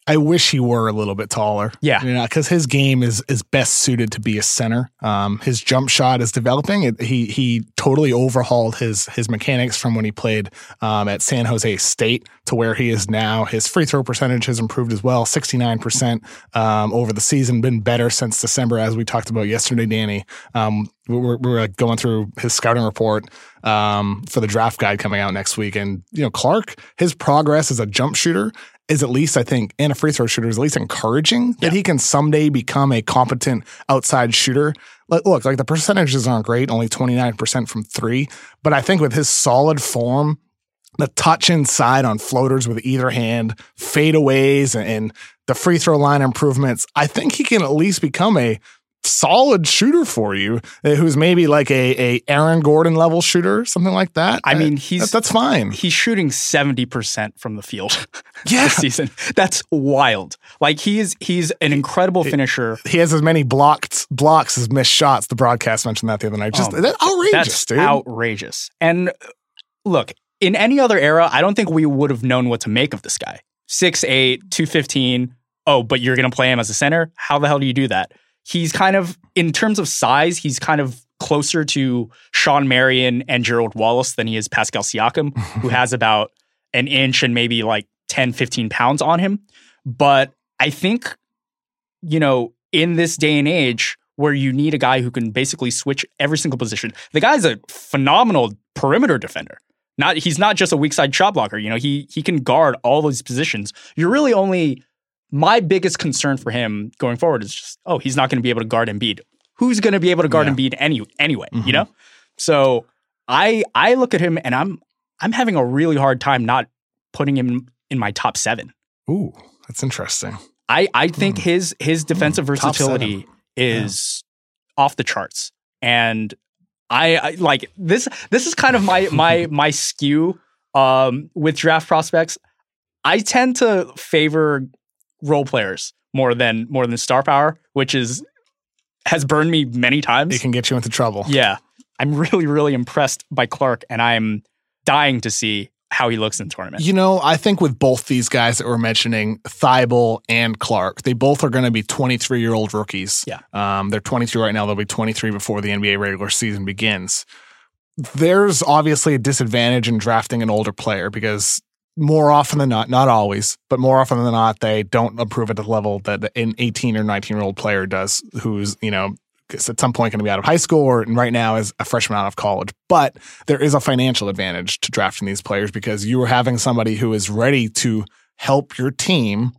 S1: I wish he were a little bit taller.
S2: Yeah.
S1: you know, because his game is is best suited to be a center. Um, his jump shot is developing. It, he he totally overhauled his his mechanics from when he played um, at San Jose State to where he is now. His free throw percentage has improved as well, sixty nine percent um, over the season. Been better since December, as we talked about yesterday, Danny. Um, we're, we're going through his scouting report um, for the draft guide coming out next week, and you know Clarke, his progress as a jump shooter is at least I think and a free throw shooter is at least encouraging that he can someday become a competent outside shooter. Like, Look, like the percentages aren't great, only 29% from three, but I think with his solid form, the touch inside on floaters with either hand, fadeaways, and, and the free throw line improvements, I think he can at least become a solid shooter for you, uh, who's maybe like a, a Aaron Gordon level shooter, something like that.
S2: I
S1: Uh,
S2: mean, he's
S1: that- that's fine.
S2: he's shooting 70% from the field
S1: Yeah,
S2: this season. That's wild. Like he's he's an incredible finisher.
S1: he has as many blocked blocks as missed shots. The broadcast mentioned that the other night. Just
S2: Oh,
S1: that's outrageous,
S2: That's
S1: dude.
S2: outrageous. And uh, look, in any other era, I don't think we would have known what to make of this guy. 6'8, 215. Oh, but you're going to play him as a center? How the hell do you do that? He's kind of, in terms of size, he's kind of closer to Shawn Marion and Gerald Wallace than he is Pascal Siakam, who has about an inch and maybe like 10, 15 pounds on him. But I think, you know, in this day and age where you need a guy who can basically switch every single position, the guy's a phenomenal perimeter defender. Not he's not just a weak side shot blocker. You know, he he can guard all those positions. You're really only my biggest concern for him going forward is just, oh, he's not going to be able to guard Embiid. Who's going to be able to guard
S1: Yeah.
S2: Embiid any anyway?
S1: Mhm.
S2: You know, so I I look at him and I'm I'm having a really hard time not putting him in my top seven.
S1: Ooh, that's interesting.
S2: I I think
S1: Hmm.
S2: his his defensive.
S1: Top
S2: versatility is off the charts, and I, I like this. This is kind of my my my skew um, with draft prospects. I tend to favor role players more than more than star power, which is has burned me many times.
S1: It can get you into trouble.
S2: Yeah, I'm really really impressed by Clarke, and I'm dying to see how he looks in tournament.
S1: You know, I think with both these guys that we're mentioning, Thybulle and Clarke, they both are going to be 23 year old rookies.
S2: Yeah.
S1: Um, they're 22 right now. They'll be 23 before the NBA regular season begins. There's obviously a disadvantage in drafting an older player because more often than not, not always, but more often than not, they don't improve at the level that an 18 or 19 year old player does, who's, you know, at some point going to be out of high school or right now is a freshman out of college. But there is a financial advantage to drafting these players because you are having somebody who is ready to help your team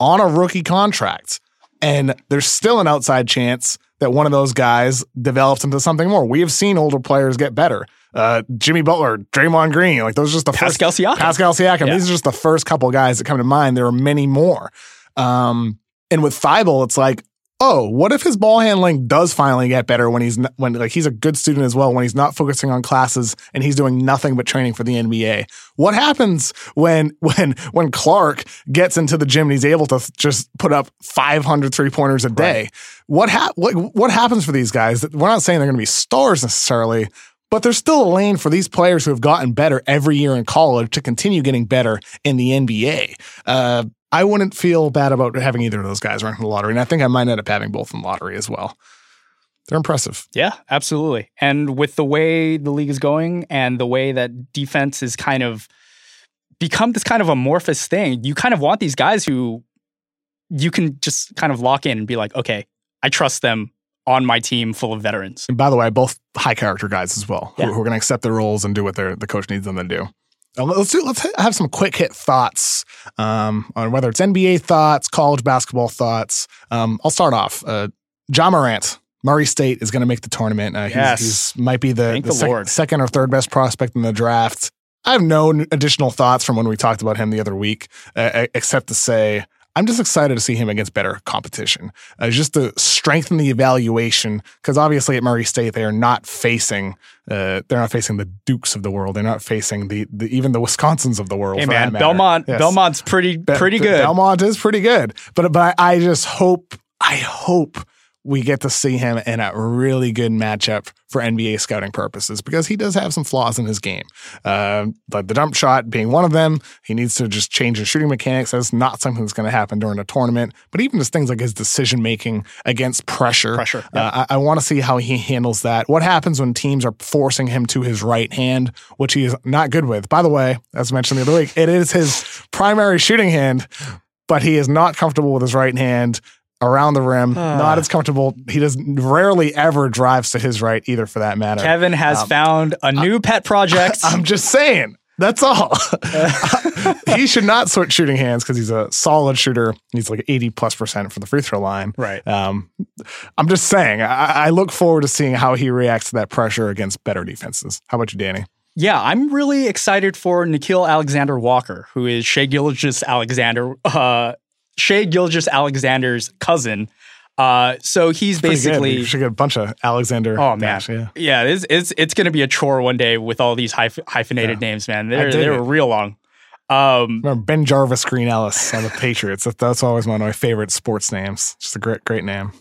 S1: on a rookie contract. And there's still an outside chance that one of those guys develops into something more. We have seen older players get better. Uh, Jimmy Butler, Draymond Green, like those are just the first
S2: Pascal Siakam.
S1: Pascal Siakam.
S2: Yeah.
S1: These are just the first couple guys that come to mind. There are many more. Um, and with Thybulle, it's like, oh, what if his ball handling does finally get better when he's n- when like he's a good student as well when he's not focusing on classes and he's doing nothing but training for the NBA? What happens when when when Clarke gets into the gym and he's able to just put up 500 three pointers a day? What ha- what what happens for these guys? We're not saying they're going to be stars necessarily, But there's still a lane for these players who have gotten better every year in college to continue getting better in the NBA. Uh, I wouldn't feel bad about having either of those guys ranked in the lottery. And I think I might end up having both in the lottery as well. They're impressive.
S2: Yeah, absolutely. And with the way the league is going and the way that defense is kind of become this kind of amorphous thing, you kind of want these guys who you can just kind of lock in and be like, okay, I trust them on my team full of veterans.
S1: And by the way, both high character guys as well,
S2: Yeah.
S1: who, who are going to accept their roles and do what their the coach needs them to do. Uh, let's do, let's have some quick hit thoughts um, on whether it's NBA thoughts, college basketball thoughts. Um, I'll start off. Uh, Ja Morant, Murray State is going to make the tournament. Uh, he's,
S2: Yes.
S1: he's might be the, the
S2: the
S1: sec- second or third best prospect in the draft. I have no additional thoughts from when we talked about him the other week, uh, except to say I'm just excited to see him against better competition, uh, just to strengthen the evaluation. Because obviously at Murray State they are not facing, uh, they're not facing the Dukes of the world. They're not facing the, the even the Wisconsins of the world.
S2: Hey man. Belmont
S1: Yes.
S2: Belmont's pretty
S1: Be-
S2: pretty good.
S1: Belmont is pretty good, but but I, I just hope I hope we get to see him in a really good matchup for NBA scouting purposes because he does have some flaws in his game. Uh, but the dump shot being one of them, he needs to just change his shooting mechanics. That's not something that's going to happen during a tournament. But even just things like his decision making against pressure,
S2: Pressure,
S1: uh, I, I want to see how he handles that. What happens when teams are forcing him to his right hand, which he is not good with. By the way, as mentioned the other week, it is his primary shooting hand, but he is not comfortable with his right hand around the rim.
S2: Ah.
S1: not as comfortable. He does rarely ever drives to his right either, for that matter.
S2: Kevin has
S1: Um,
S2: found a new pet project.
S1: I'm just saying. That's all. he should not switch shooting hands because he's a solid shooter. He's like 80 plus percent for the free throw line.
S2: right.
S1: Um, I'm just saying, I, I look forward to seeing how he reacts to that pressure against better defenses. How about you, Danny?
S2: Yeah, I'm really excited for Nickeil Alexander Walker, who is Shai Gilgeous Alexander, uh, Shai Gilgeous Alexander's cousin. Uh, so he's
S1: Pretty good.
S2: basically
S1: we should get a bunch of Alexander.
S2: Oh man,
S1: Dash, yeah.
S2: yeah, it's it's, it's going to be a chore one day with all these hyph- hyphenated names, man. They're they're
S1: it.
S2: real long. Um,
S1: Remember BenJarvus, Green Ellis on the Patriots. That, that's always one of my favorite sports names. Just a great, great name.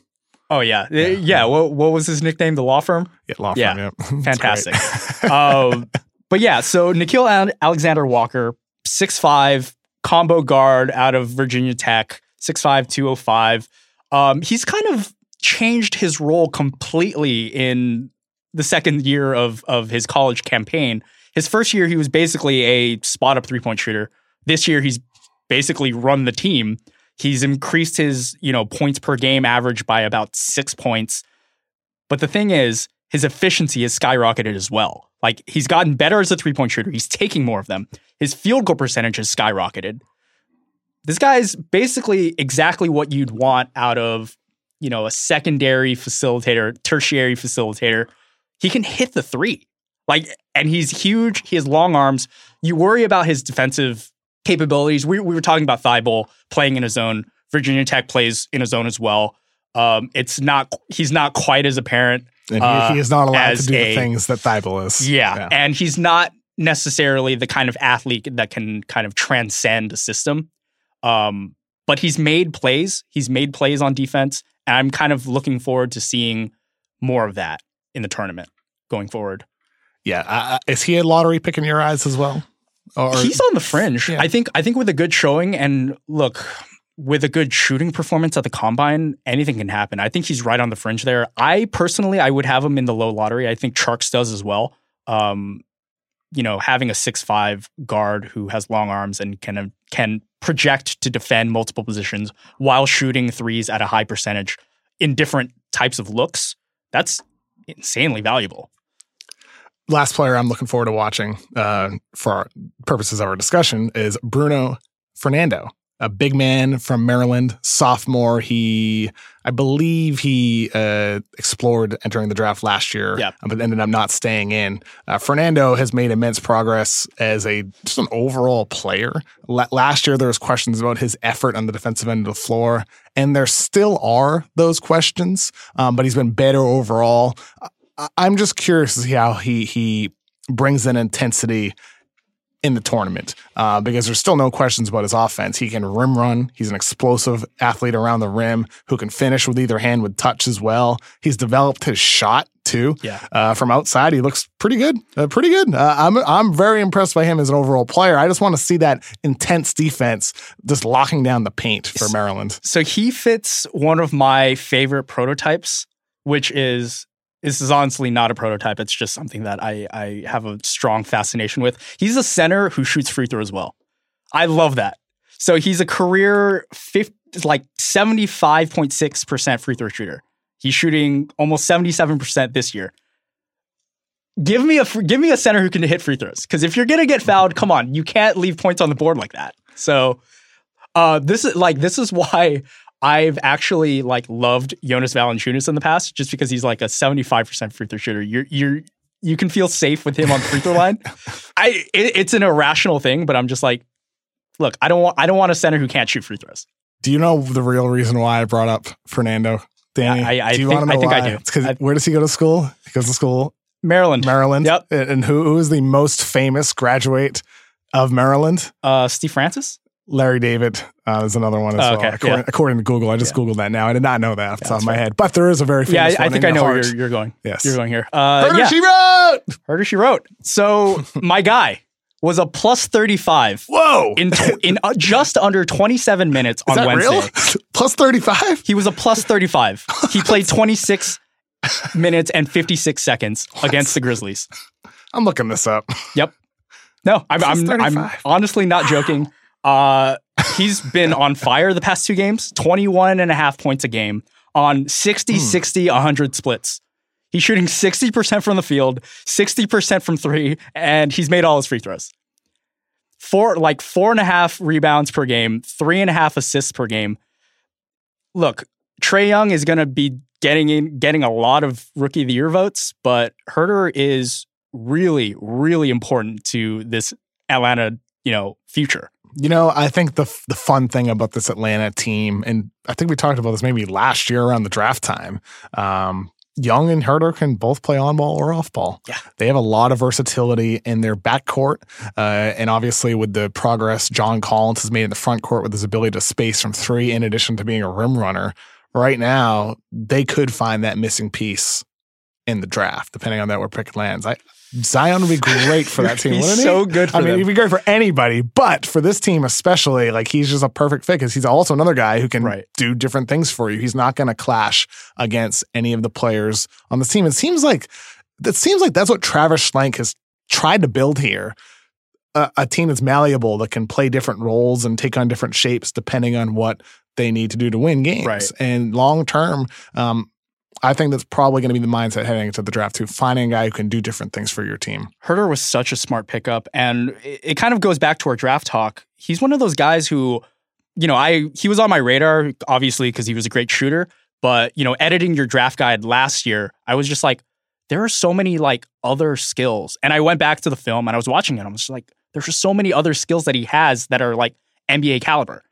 S2: oh yeah, yeah. What what was his nickname? The law firm.
S1: Yeah, law firm. Yeah, It's
S2: Fantastic. um, but yeah, so Nickeil Al- Alexander Walker, 6'5, combo guard out of Virginia Tech, 6'5, 205. Um, he's kind of changed his role completely in the second year of, of his college campaign. His first year, he was basically a spot up three point shooter. This year, he's basically run the team. He's increased his, you know, points per game average by about six points. But the thing is, his efficiency has skyrocketed as well. Like he's gotten better as a three point shooter. He's taking more of them. His field goal percentage has skyrocketed. This guy is basically exactly what you'd want out of, you know, a secondary facilitator, tertiary facilitator. He can hit the three. Like, and he's huge. He has long arms. You worry about his defensive capabilities. We, we were talking about Thybulle playing in a zone. Virginia Tech plays in a zone as well. Um, it's not. He's not quite as apparent.
S1: And he,
S2: Uh,
S1: he is not allowed to do the things that Thybulle is.
S2: Yeah. And he's not necessarily the kind of athlete that can kind of transcend a system. Um, but he's made plays. He's made plays on defense. And I'm kind of looking forward to seeing more of that in the tournament going forward.
S1: Yeah. Uh, is he a lottery pick in your eyes as well? Or
S2: he's on the fringe.
S1: Yeah.
S2: I think I think with a good showing and look, with a good shooting performance at the combine, anything can happen. I think he's right on the fringe there. I personally I would have him in the low lottery. I think Tjarks does as well. Um, you know, having a six five guard who has long arms and can can project to defend multiple positions while shooting threes at a high percentage in different types of looks, that's insanely valuable.
S1: last player I'm looking forward to watching uh, for purposes of our discussion is Bruno Fernando, a big man from Maryland, sophomore. He, I believe, he uh, explored entering the draft last year,
S2: Yep.
S1: but ended up not staying in. Uh, Fernando has made immense progress as a just an overall player. La- last year, there was questions about his effort on the defensive end of the floor, and there still are those questions. Um, but he's been better overall. I- I'm just curious to see how he he brings in intensity in the tournament uh, because there's still no questions about his offense. He can rim run. He's an explosive athlete around the rim who can finish with either hand with touch as well. He's developed his shot too.
S2: Yeah.
S1: Uh, from outside, he looks pretty good. Uh, pretty good. Uh, I'm I'm very impressed by him as an overall player. I just want to see that intense defense just locking down the paint for Maryland.
S2: So he fits one of my favorite prototypes, which is this is honestly not a prototype. It's just something that I I have a strong fascination with. He's a center who shoots free throws well. I love that. So he's a career 50, like 75.6% free throw shooter. He's shooting almost 77% this year. Give me a give me a center who can hit free throws because if you're gonna get fouled, come on, you can't leave points on the board like that. So, uh, this is like this is why I've actually like loved Jonas Valanciunas in the past, just because he's like a 75% free throw shooter. You're you're you can feel safe with him on the free throw line. I it, it's an irrational thing, but I'm just like, look, I don't want I don't want a center who can't shoot free throws.
S1: Do you know the real reason why I brought up Fernando? Danny,
S2: I- I
S1: do you
S2: think-
S1: want to know
S2: I think I do.
S1: It's 'cause-
S2: I-
S1: where does he go to school? He goes to school
S2: Maryland,
S1: Maryland.
S2: Yep.
S1: And and who, who is the most famous graduate of Maryland?
S2: uh, Steve Francis.
S1: Larry David uh, is another one as
S2: Oh,
S1: well. According,
S2: yeah.
S1: according to Google, I just
S2: Yeah.
S1: googled that now. I did not know that off the
S2: Yeah,
S1: top of my
S2: right.
S1: head, but there is a very
S2: Yeah,
S1: famous
S2: I, I
S1: one
S2: think
S1: in
S2: I know where you're, you're going.
S1: Yes.
S2: You're going here. Uh,
S1: Heard what
S2: yeah,
S1: she wrote.
S2: heard her. She wrote. So my guy was a plus 35
S1: Whoa,
S2: in tw- in uh, just under 27 minutes
S1: is
S2: on
S1: that
S2: Wednesday.
S1: real? Plus thirty five.
S2: He was a plus 35. He played 26 minutes and 56 seconds against the Grizzlies.
S1: I'm looking this up. Yep.
S2: No, I'm, I'm, I'm honestly not joking. Uh, he's been on fire the past two games, 21 and a half points a game on 60,
S1: Hmm.
S2: 60, 100 splits. He's shooting 60% from the field, 60% from three, and he's made all his free throws. Four, like four and a half rebounds per game, three and a half assists per game. Look, Trae Young is going to be getting in, getting a lot of rookie of the year votes, but Huerter is really, really important to this Atlanta, you know, future.
S1: You know, I think the the fun thing about this Atlanta team, and I think we talked about this maybe last year around the draft time. Um, Young and Huerter can both play on ball or off ball.
S2: Yeah.
S1: They have a lot of versatility in their backcourt. Uh, and obviously, with the progress John Collins has made in the front court with his ability to space from three, in addition to being a rim runner, right now, they could find that missing piece in the draft, depending on that where pick lands. I, Zion would be great for that team,
S2: He's
S1: wouldn't he?
S2: so good for
S1: I mean,
S2: them.
S1: he'd be great for anybody, but for this team especially, like he's just a perfect fit because he's also another guy who can
S2: Right.
S1: do different things for you. He's not going to clash against any of the players on the team. It seems like it seems like that's what Travis Schlenk has tried to build here. A, a team that's malleable that can play different roles and take on different shapes depending on what they need to do to win games.
S2: Right.
S1: And long term, um, I think that's probably going to be the mindset heading into the draft too. Finding a guy who can do different things for your team.
S2: Huerter was such a smart pickup, and it, kind of goes back to our draft talk. He's one of those guys who, you know, I he was on my radar obviously because he was a great shooter. But you know, editing your draft guide last year, I was just like, there are so many like other skills, and I went back to the film and I was watching it. I was like, there's just so many other skills that he has that are like NBA caliber.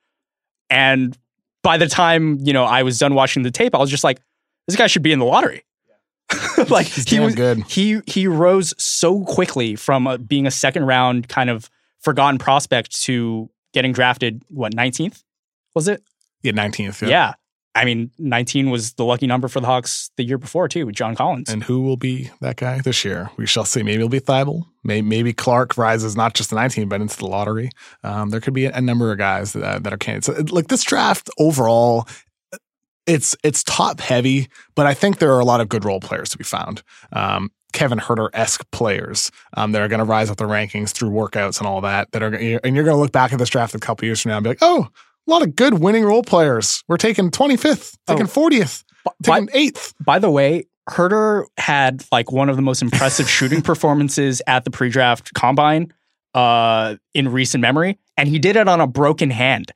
S2: And by the time you know I was done watching the tape, I was just like, this guy should be in the lottery. like
S1: He's
S2: he was
S1: good.
S2: he he rose so quickly from uh, being a second round kind of forgotten prospect to getting drafted what 19th was it
S1: Yeah, 19th.
S2: yeah. i mean 19 was the lucky number for the hawks the year before too with john collins
S1: And who will be that guy this year? We shall see. Maybe it'll be Thybulle. Maybe, maybe Clarke rises not just to 19, but into the lottery. Um, there could be a, a number of guys that, that are candidates. Uh, Like this draft overall, it's it's top heavy, but I think there are a lot of good role players to be found. Um, Kevin Huerter esque players um, that are going to rise up the rankings through workouts and all that. That are and you're going to look back at this draft a couple years from now and be like, oh, a lot of good winning role players. We're taking 25th, taking 40th,
S2: by,
S1: taking eighth.
S2: by the way Huerter had like one of the most impressive shooting performances at the pre-draft combine uh, in recent memory and he did it on a broken hand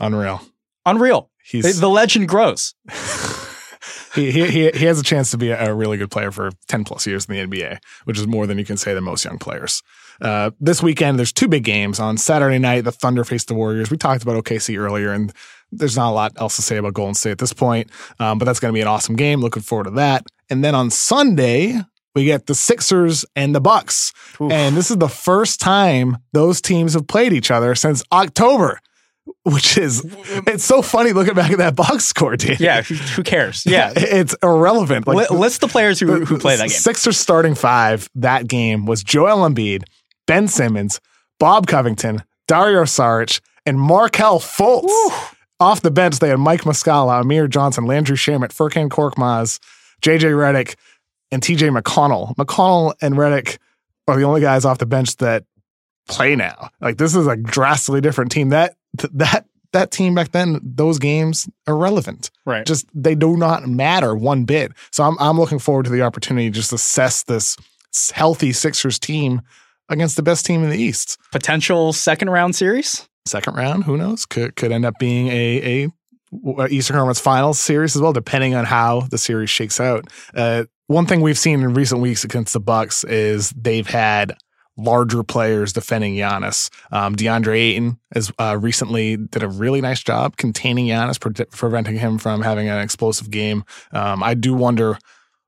S1: Unreal.
S2: unreal
S1: He's
S2: the, legend grows
S1: he, he, he has a chance to be a, really good player for 10 plus years in the NBA, which is more than you can say than most young players. Uh, this weekend, there's two big games. On Saturday night, the Thunder face the Warriors. We talked about OKC earlier, and there's not a lot else to say about Golden State at this point, um, but that's going to be an awesome game. Looking forward to that. And then on Sunday, we get the Sixers and the Bucks.
S2: Oof.
S1: And this is the first time those teams have played each other since October. which is it's so funny looking back at that box score, dude.
S2: Yeah, who, who cares? Yeah,
S1: it's irrelevant.
S2: Like, list the players who who play that game.
S1: Sixers starting five that game was Joel Embiid, Ben Simmons, Bob Covington, Dario Saric, and Markelle Fultz. Woo. Off the bench, they had Mike Muscala, Amir Johnson, Landry Shamet, Furkan Korkmaz, JJ Redick, and TJ McConnell. McConnell and Redick are the only guys off the bench that play now. Like this is a drastically different team. That that that team back then, those games are relevant.
S2: Right.
S1: Just they do not matter one bit. So I'm I'm looking forward to the opportunity to just assess this healthy Sixers team against the best team in the East.
S2: Potential second round series?
S1: Second round, who knows? Could could end up being a a Eastern Conference Finals series as well, depending on how the series shakes out. Uh, one thing we've seen in recent weeks against the Bucks is they've had larger players defending Giannis. Um, DeAndre Ayton has uh, recently did a really nice job containing Giannis, pre- preventing him from having an explosive game. Um, I do wonder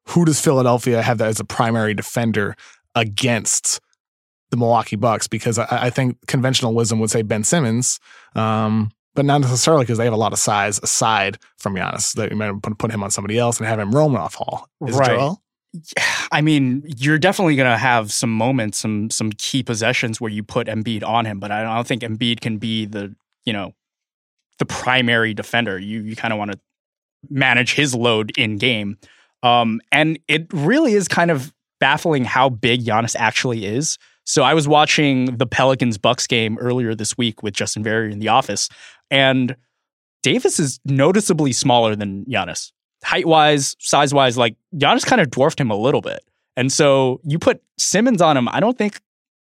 S1: who does Philadelphia have that as a primary defender against the Milwaukee Bucks? Because I, I think conventional wisdom would say Ben Simmons. Um, but not necessarily because they have a lot of size aside from Giannis. That you might put him on somebody else and have him roam off Hall. Is right. Joel?
S2: I mean, you're definitely going to have some moments, some some key possessions where you put Embiid on him, but I don't think Embiid can be the you know the primary defender. You you kind of want to manage his load in game, um, and it really is kind of baffling how big Giannis actually is. So I was watching the Pelicans Bucks game earlier this week with Justin Verrier in the office, and Davis is noticeably smaller than Giannis height wise, size wise, like Giannis kind of dwarfed him a little bit. And so you put Simmons on him, I don't think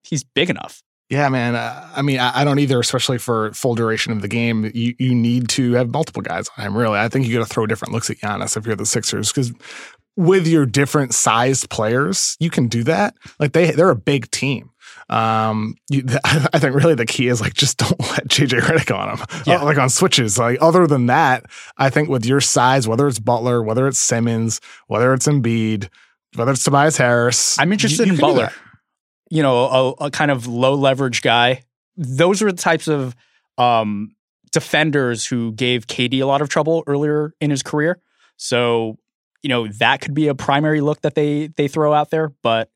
S2: he's big enough.
S1: Yeah, man. Uh, I mean, I, I, don't either, especially for full duration of the game. You you need to have multiple guys on him, really. I think you got to throw different looks at Giannis if you're the Sixers because with your different sized players, you can do that. Like they they're a big team. Um, you, I think really the key is like just don't let JJ Redick on him, yeah. like on switches. Like other than that, I think with your size, whether it's Butler, whether it's Simmons, whether it's Embiid, whether it's Tobias Harris,
S2: I'm interested you, you in Butler. You know, a, a, kind of low leverage guy. Those are the types of um, defenders who gave KD a lot of trouble earlier in his career. So, you know, that could be a primary look that they they throw out there. But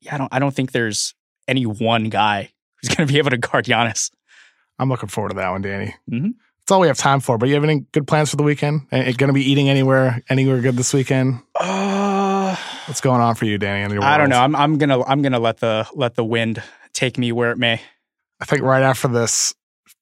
S2: yeah, I don't I don't think there's any one guy who's going to be able to guard Giannis.
S1: I'm looking forward to that one, Danny. Mm-hmm. That's all we have time for. But you have any good plans for the weekend? Going to be eating anywhere, anywhere good this weekend? Uh, What's going on for you, Danny?
S2: I don't know. I'm, I'm gonna I'm gonna let the let the wind take me where it may.
S1: I think right after this,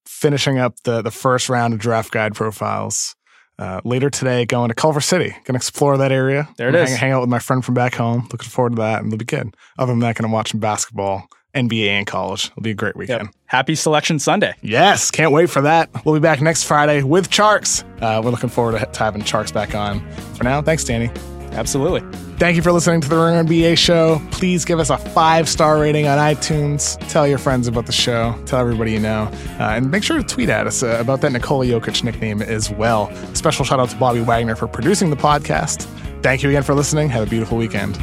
S1: finishing up the the first round of draft guide profiles. Uh, later today, going to Culver City. Gonna explore that area.
S2: There it is.
S1: Hang, hang, out with my friend from back home. Looking forward to that, and it'll be good. Other than that, gonna watch some basketball, NBA, and college. It'll be a great weekend. Yep.
S2: Happy Selection Sunday.
S1: Yes, can't wait for that. We'll be back next Friday with Tjarks. Uh, we're looking forward to, to having Tjarks back on. For now, thanks, Danny.
S2: Absolutely.
S1: Thank you for listening to the Ringer NBA show. Please give us a five star rating on iTunes. Tell your friends about the show. Tell everybody you know. Uh, and make sure to tweet at us uh, about that Nikola Jokic nickname as well. Special shout out to Bobby Wagner for producing the podcast. Thank you again for listening. Have a beautiful weekend.